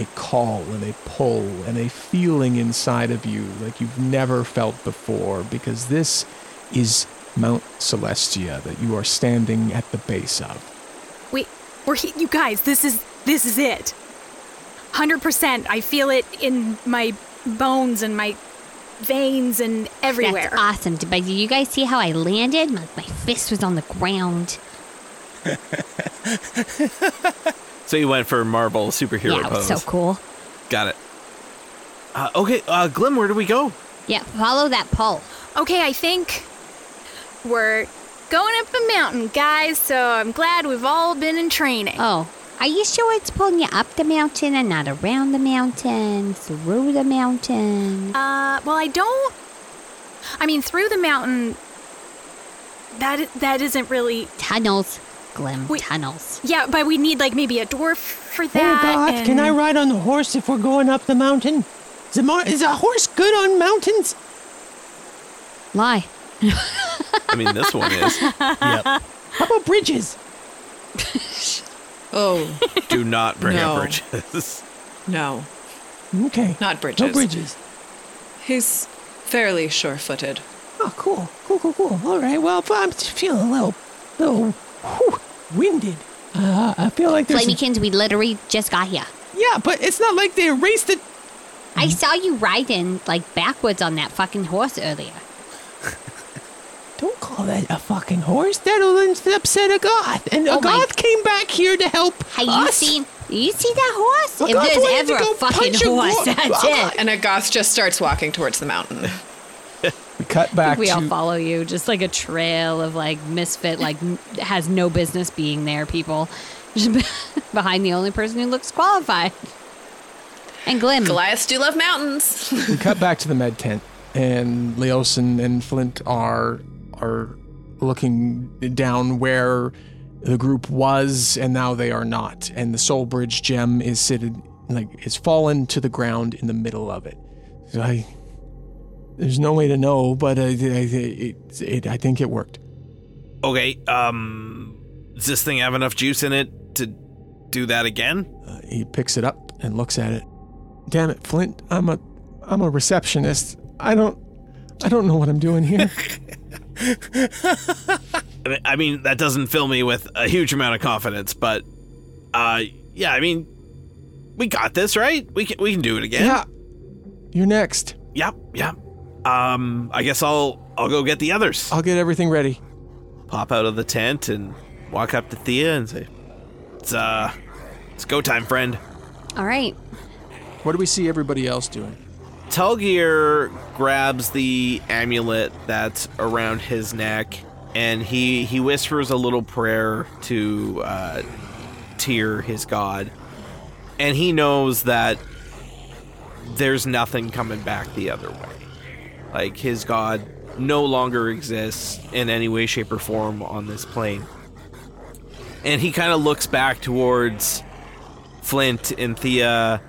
a call and a pull and a feeling inside of you like you've never felt before because this is Mount Celestia that you are standing at the base of. we we're he- you guys. This is this is it. Hundred percent. I feel it in my bones and my veins and everywhere. That's awesome. But did you guys see how I landed? My, my fist was on the ground. So you went for Marvel superhero yeah, it was pose. so cool. Got it. Uh, okay, uh, Glim, where do we go? Yeah, follow that pole. Okay, I think we're going up a mountain, guys. So I'm glad we've all been in training. Oh, are you sure it's pulling you up the mountain and not around the mountain, through the mountain? Uh, well, I don't. I mean, through the mountain. That that isn't really. Tunnels, Glim, Wait. tunnels. Yeah, but we need like maybe a dwarf for that. Oh, that. God, can I ride on the horse if we're going up the mountain? Is a, mar- is a horse good on mountains? Lie. I mean, this one is. Yep. How about bridges? Oh Do not bring No. up bridges. no, Okay. not bridges. No bridges. He's fairly sure-footed. Oh, cool. Cool, cool, cool. All right. Well, I'm feeling a little, little whew, winded. Uh, I feel like there's. Flamykins, we literally just got here. yeah, but it's not like they erased it. I saw you riding like backwards on that fucking horse earlier. Don't call that a fucking horse. That'll upset Agath. And a Oh my- goth came back here to help Have you seen? You see that horse? A if goth there's wanted to ever a fucking punch a horse, go- that's it. And Agath just starts walking towards the mountain. We cut back we all follow you, just like a trail of like misfit, like has no business being there. People behind the only person who looks qualified. And Glim. Goliaths do love mountains. we cut back to the med tent, and Leosin and Flint are are looking down where the group was and now they are not. And the Soul Bridge gem is sitting, like, is fallen to the ground in the middle of it. So I, there's no way to know, but uh, it, it, it, I think it worked. Okay, um, does this thing have enough juice in it to do that again? Uh, he picks it up and looks at it. Damn it, Flint! I'm a, I'm a receptionist. I don't, I don't know what I'm doing here. I mean- I mean, that doesn't fill me with a huge amount of confidence, but, uh, yeah, I mean, we got this, right? We can we can do it again. Yeah. You're next. Yep. Yep. Um, I guess I'll I'll go get the others. I'll get everything ready. Pop out of the tent and walk up to Thea and say, "It's uh, it's go time, friend." All right. What do we see everybody else doing? Tulgir grabs the amulet that's around his neck and he he whispers a little prayer to uh, Tyr, his god, and he knows that there's nothing coming back the other way. Like his god no longer exists in any way, shape, or form on this plane. And he kind of looks back towards Flint and Thea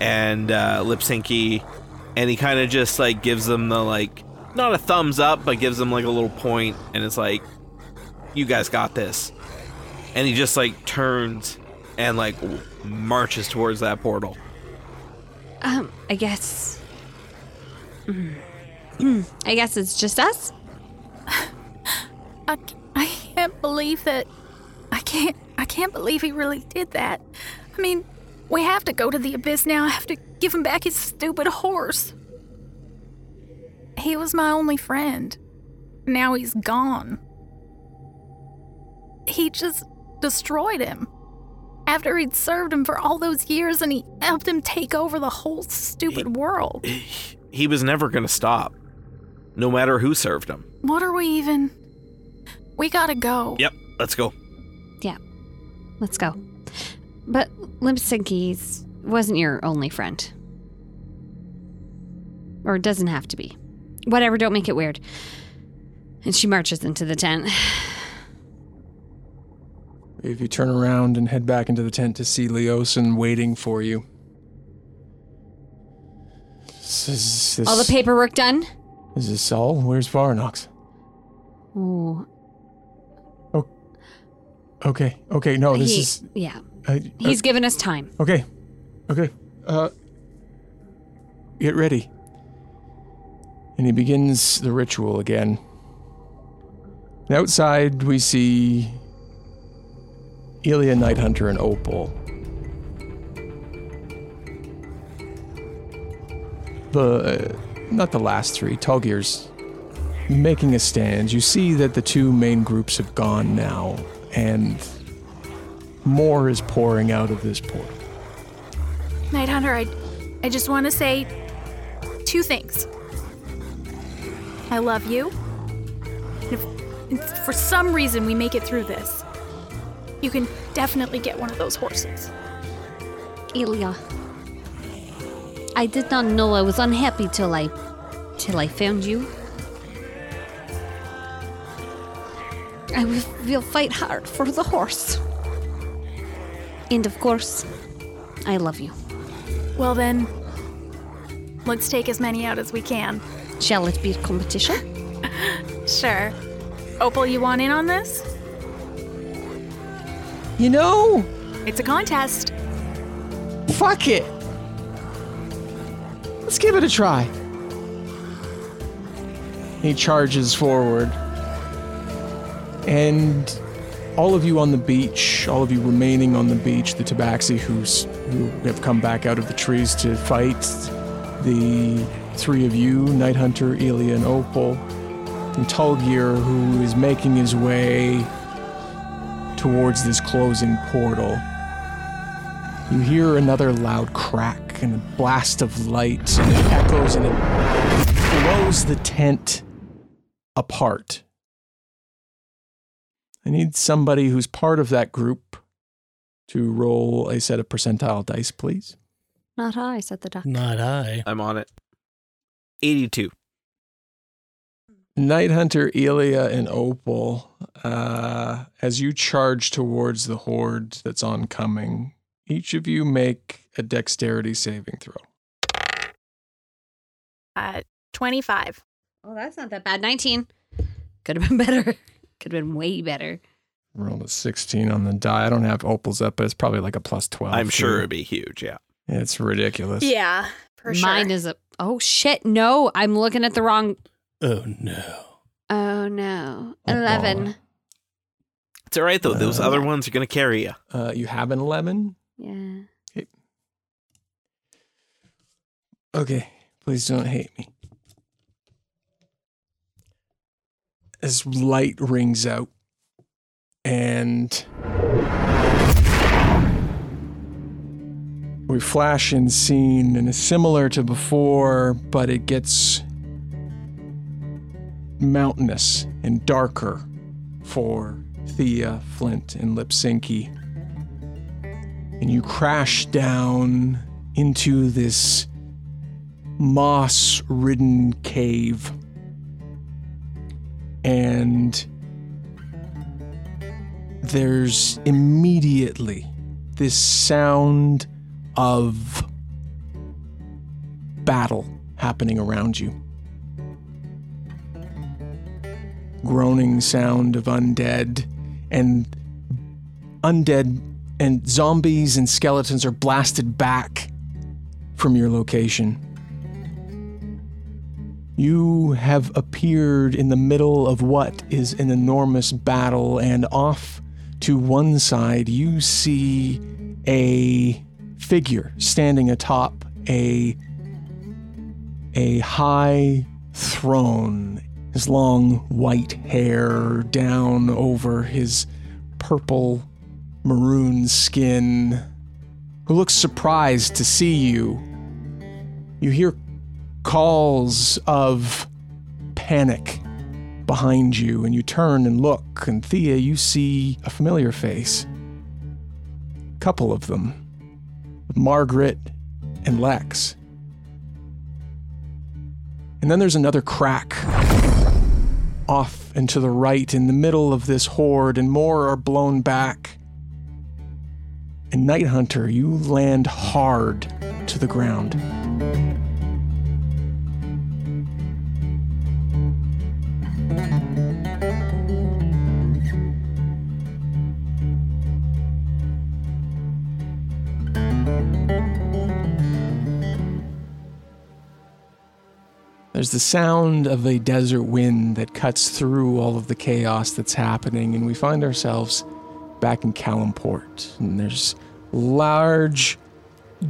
and uh, Lipsinki, and he kind of just like gives them the like not a thumbs up, but gives them like a little point, and it's like, "You guys got this." And he just like turns and like marches towards that portal. Um, I guess. Mm. I guess it's just us. I, I can't believe that. I can't. I can't believe he really did that. I mean, we have to go to the abyss now. I have to give him back his stupid horse. He was my only friend. Now he's gone. He just destroyed him. After he'd served him for all those years and he helped him take over the whole stupid world. He was never gonna stop, no matter who served him. What are we even? We gotta go. Yep, let's go. Yeah. Let's go. But Lipsinki's wasn't your only friend. Or it doesn't have to be. Whatever, don't make it weird. And she marches into the tent. If you turn around and head back into the tent to see Leosin waiting for you. Is this, this, All the paperwork done? Is this all? Where's Voranox? Ooh. Okay, okay, no, this he, is. Yeah. Uh, He's given us time. Okay, okay. Uh, get ready. And he begins the ritual again. Outside, we see Elia Nighthunter and Opal. The uh, not the last three. Tulgir's making a stand. You see that the two main groups have gone now, and more is pouring out of this port. Night Hunter, I, I just want to say two things. I love you. If, if for some reason we make it through this, you can definitely get one of those horses. Ilya. I did not know I was unhappy till I till I found you. I will, will fight hard for the horse. And of course, I love you. Well then, let's take as many out as we can. Shall it be a competition? Sure. Opal, you want in on this? You know, It's a contest. fuck it. Let's give it a try. He charges forward. And all of you on the beach, all of you remaining on the beach, the Tabaxi who's, who have come back out of the trees to fight, the three of you, Night Hunter, Elia, and Opal, and Tulgir, who is making his way towards this closing portal. You hear another loud crack and a blast of light, and it echoes and it blows the tent apart. I need somebody who's part of that group to roll a set of percentile dice, please. Not I, said the doctor. Not I. I'm on it. 82. Night Hunter, Elia, and Opal, uh, as you charge towards the horde that's oncoming, each of you make a dexterity saving throw. Uh, 25. Oh, that's not that bad. 19. Could have been better. Could have been way better. Rolled a 16 on the die. I don't have Opal's up, but it's probably like a plus 12. I'm sure it'd be huge. Yeah. It's ridiculous. Yeah, for sure. Mine is a. Oh, shit. No, I'm looking at the wrong. Oh no. Oh, no. 11. It's all right though. Those Uh, other ones are gonna carry you. Uh, you have an 11? Yeah. Okay, please don't hate me. As light rings out, and we flash in scene, and it's similar to before, but it gets mountainous and darker for Thea, Flint, and Lipsinki. And you crash down into this moss ridden cave. And there's immediately this sound of battle happening around you. Groaning sound of undead, and undead and zombies and skeletons are blasted back from your location. You have appeared in the middle of what is an enormous battle, and off to one side, you see a figure standing atop a, a high throne. His long white hair down over his purple maroon skin, who looks surprised to see you. You hear calls of panic behind you, and you turn and look, and Thea, you see a familiar face. A Couple of them Margaret and Lex. And then there's another crack off and to the right in the middle of this horde, and more are blown back. And Night Hunter, you land hard to the ground. There's the sound of a desert wind that cuts through all of the chaos that's happening, and we find ourselves back in Calimport. And there's large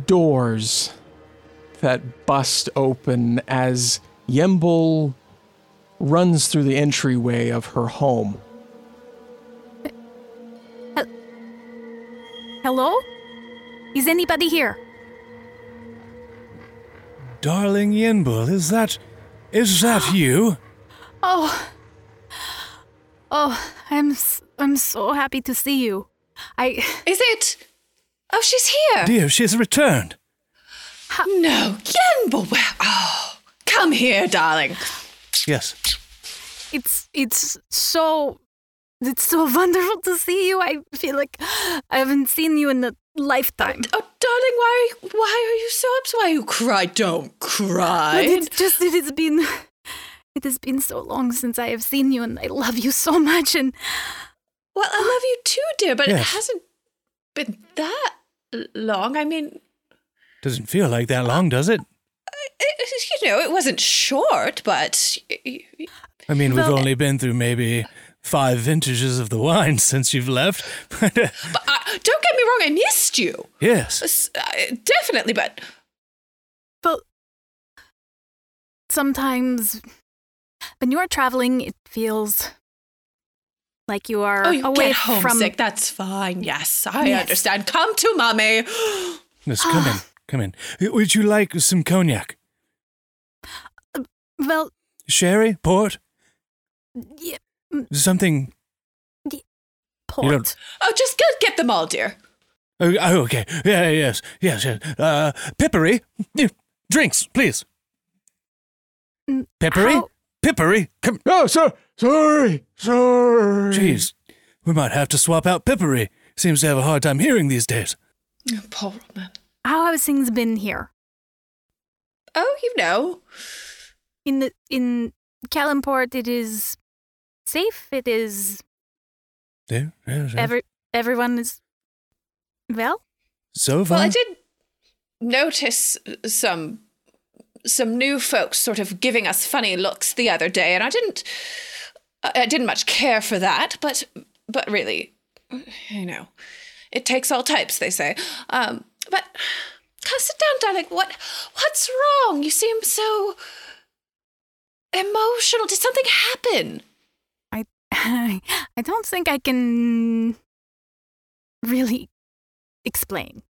doors that bust open as Yenbul runs through the entryway of her home. Hello? Is anybody here? Darling Yenbul, is that is that you? Oh. Oh, I'm s- I'm so happy to see you. I Is it? Oh, she's here. Dear, she's returned. No, Yenbo. Oh, come here, darling. Yes. it's it's so it's so wonderful to see you. I feel like I haven't seen you in a lifetime. Oh, darling, why? Why are you so upset? Why you cry? Don't cry. But it's just it has been it has been so long since I have seen you and I love you so much and Well, I love you too, dear, but it hasn't been that l- long. I mean, Doesn't feel like that long, does it? it, you know, it wasn't short, but I mean, we've Well, only been through maybe five vintages of the wine since you've left. but uh, don't get me wrong. I missed you. yes. Uh, definitely, but but sometimes when you're traveling it feels like you are oh, you away get from homesick. That's fine. Yes, I Yes. understand. Come to mommy. Yes, come in. Come in. Would you like some cognac? well Sherry? Port? yeah, Something? port. Oh, just get, get them all, dear. Oh, oh, okay. Yeah, yes, yes, yes. Uh, peppery? Drinks, please. Mm, Peppery? how- Pippery, come. Oh, so, sorry, sorry. Jeez, we might have to swap out Pippery. Seems to have a hard time hearing these days. Oh, poor woman. How have things been here? Oh, you know. In the in Calimport, it is safe. It is Yeah, yeah, yeah. every everyone is well. so far. Well, I did notice some some new folks sort of giving us funny looks the other day, and I didn't I I didn't much care for that, but but really, you know, it takes all types, they say. Um, but come sit down, darling. What what's wrong? You seem so emotional. Did something happen? I I don't think I can really explain,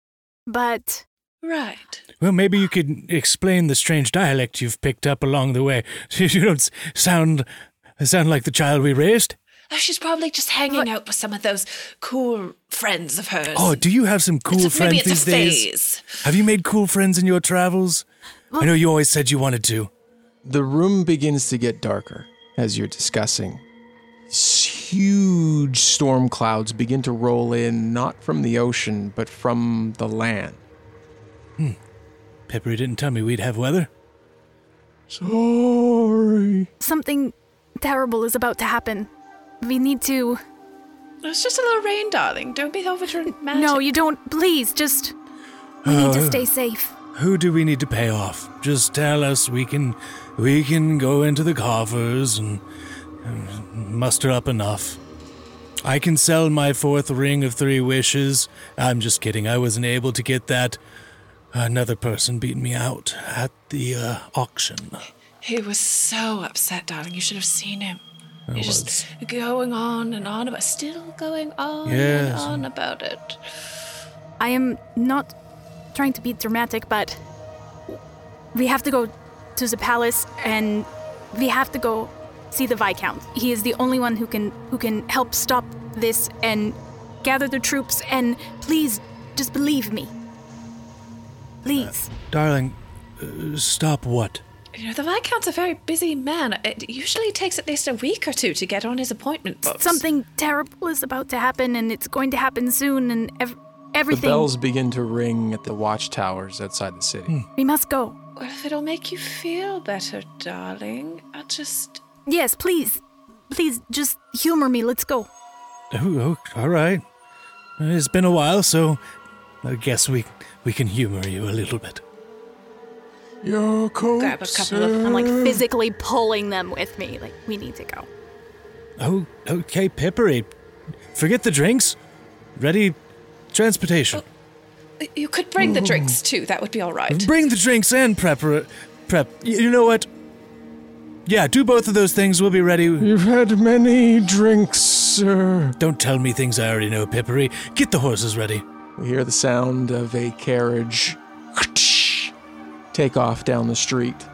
but Right. Well, maybe you could explain the strange dialect you've picked up along the way. You don't s- sound sound like the child we raised. Oh, she's probably just hanging out with some of those cool friends of hers. Oh, do you have some cool It's a- friends maybe it's these a days? Have you made cool friends in your travels? I know you always said you wanted to. The room begins to get darker as you're discussing. Huge storm clouds begin to roll in, not from the ocean, but from the land. Hmm. Peppery didn't tell me we'd have weather. Sorry. something terrible is about to happen. We need to. It's just a little rain, darling. Don't be over dramatic. No, you don't. Please, just. We need to Uh, stay safe. Who do we need to pay off? Just tell us. We can, we can go into the coffers and, and muster up enough. I can sell my fourth ring of three wishes. I'm just kidding. I wasn't able to get that. Another person beat me out at the uh, auction. He was so upset, darling. You should have seen him. I He's just going on and on about, still going on Yes. and on about it. I am not trying to be dramatic, but we have to go to the palace and we have to go see the viscount. He is the only one who can who can help stop this and gather the troops. And please, just believe me. Please. Darling, uh, stop what? You know, the Viscount's a very busy man. It usually takes at least a week or two to get on his appointment books. Something terrible is about to happen, and it's going to happen soon, and ev- The everything. bells begin to ring at the watchtowers outside the city. Hmm. We must go. Well, if it'll make you feel better, darling, I'll just. Yes, please. Please, just humor me. Let's go. Oh, oh, all right. It's been a while, so I guess we we can humor you a little bit. Your coat. Grab a couple of. I'm like physically pulling them with me. Like, we need to go. Oh, okay, Peppery. Forget the drinks. Ready? Transportation. Oh, you could bring the oh. drinks too. That would be all right. Bring the drinks and prepper prep. You know what? Yeah, do both of those things. We'll be ready. You've had many drinks, sir. Don't tell me things I already know, Peppery. Get the horses ready. We hear the sound of a carriage take off down the street.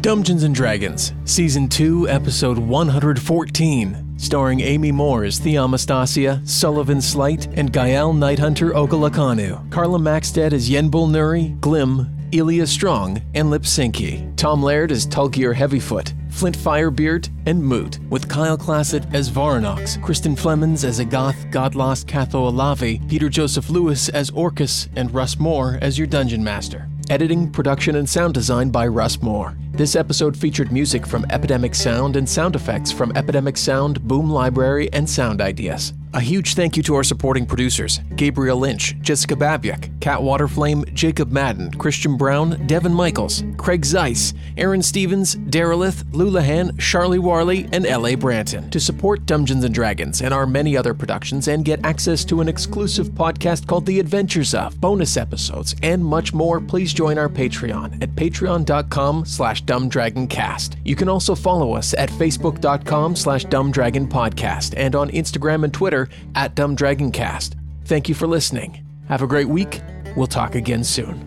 Dungeons and Dragons, Season 2, Episode 114, starring Amy Moore as Theomastasia, Sullivan Slight, and Gael Nighthunter Ogalakanu. Carla Maxted as Yenbul Nuri, Glim, Elia Strong, and Lipsinki. Tom Laird as Tulgir Heavyfoot, Flint Firebeard, and Moot, with Kyle Classett as Voranox, Kristen Flemons as Agath Godlost Catho Alavi, Peter Joseph Lewis as Orcus, and Russ Moore as your Dungeon Master. Editing, production, and sound design by Russ Moore. This episode featured music from Epidemic Sound and sound effects from Epidemic Sound, Boom Library, and Sound Ideas. A huge thank you to our supporting producers Gabriel Lynch, Jessica Babiak, Kat Waterflame, Jacob Madden, Christian Brown, Devin Michaels, Craig Zeiss, Aaron Stevens, Darylith, Lulahan, Charlie Warley, and L.A. Branton. To support Dungeons and Dragons and our many other productions and get access to an exclusive podcast called The Adventures of, bonus episodes, and much more, please join our Patreon at patreon.com slash dumbdragoncast. You can also follow us at facebook.com slash dumbdragonpodcast and on Instagram and Twitter at dumbdragoncast. Thank you for listening. Have a great week. We'll talk again soon.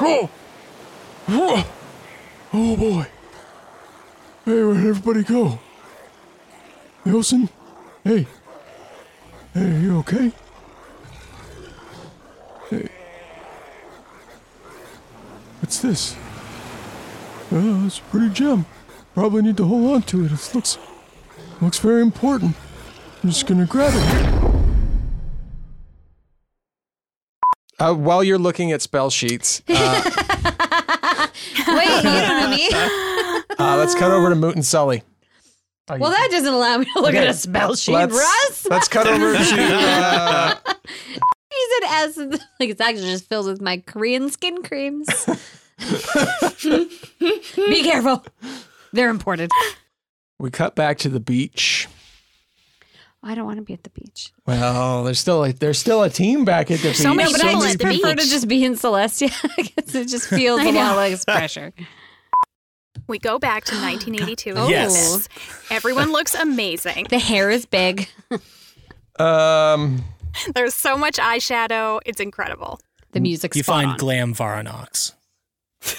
oh. oh boy. Hey, where'd everybody go? Wilson? Hey. Hey, you okay? Hey. What's this? Oh, a pretty gem. Probably need to hold on to it. It looks looks very important. I'm just gonna grab it. Uh, while you're looking at spell sheets, uh, Wait, you don't know me. uh, let's cut over to Moot and Sully. well, that doesn't allow me to look Okay, at a spell sheet, let's- Russ. let's cut over to, uh, He said S, like it's actually just filled with my Korean skin creams. Be careful. They're imported. We cut back to the beach. I don't want to be at the beach. Well, there's still a, there's still a team back at the beach. no, but I so just many prefer people. to just be in Celestia because it just feels a lot know. less pressure. We go back to 1982. and Yes. Everyone looks amazing. The hair is big. Um, There's so much eyeshadow. It's incredible. The music's You find on. Glam Voranox.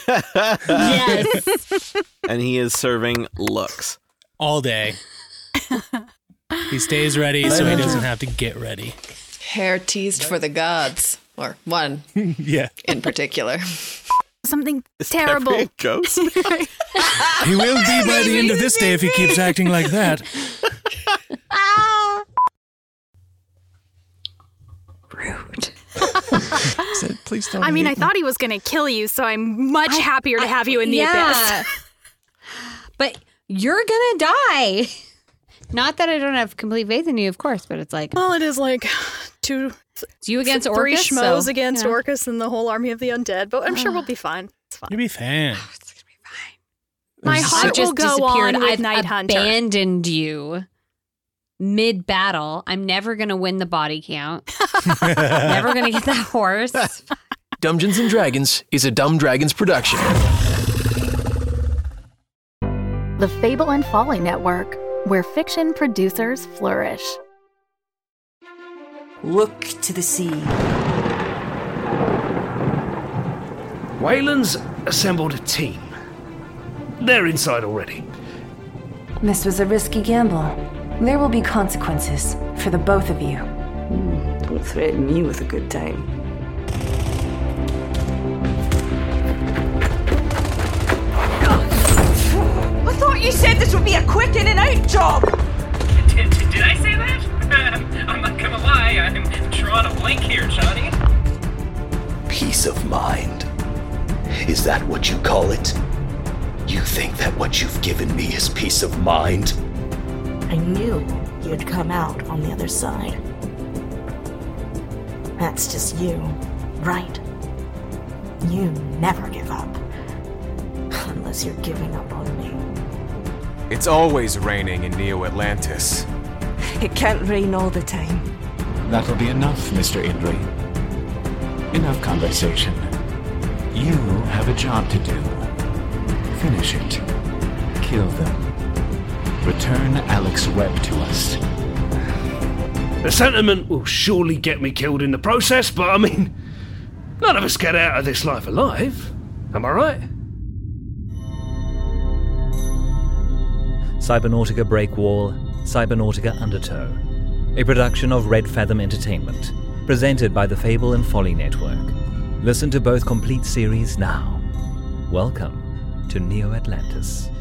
Yes. and he is serving looks all day. He stays ready so he doesn't have to get ready. Hair teased for the gods, or one yeah. in particular. Something terrible. ghost? He will be by the end of this day if he keeps acting like that. Rude. Said, Please don't. I mean, I me." thought he was going to kill you, so I'm much happier to have you in the yeah. abyss. But you're gonna die. Not that I don't have complete faith in you, of course, but it's like Well, it is like two. it's you against three Orcus. schmoes so, against you know. Orcus and the whole army of the undead, but I'm sure we'll be fine. It's fine. You'll be fan. My I've heart just will go disappeared. on with I've Night Hunter. abandoned you mid battle. I'm never gonna win the body count. never gonna get that horse. Dungeons and Dragons is a Dumb Dragons production. The Fable and Folly Network, where fiction producers flourish. Look to the sea. Wayland's assembled a team. They're inside already. This was a risky gamble. There will be consequences for the both of you. Hmm, don't threaten me with a good time. I thought you said this would be a quick in and out job. Did, did I say that? I'm not gonna lie, I'm drawing a blank here, Johnny. Peace of mind. Is that what you call it? You think that what you've given me is peace of mind? I knew you'd come out on the other side. That's just you, right? You never give up. Unless you're giving up on me. It's always raining in Neo Atlantis. It can't rain all the time. That'll be enough, Mr. Indri. Enough conversation. You have a job to do. Finish it. Kill them. Return Alex Webb to us. The sentiment will surely get me killed in the process, but I mean, none of us get out of this life alive. Am I right? Cybernautica Break Wall, Cybernautica Undertow, a production of Red Fathom Entertainment, presented by the Fable and Folly Network. Listen to both complete series now. Welcome to Neo Atlantis.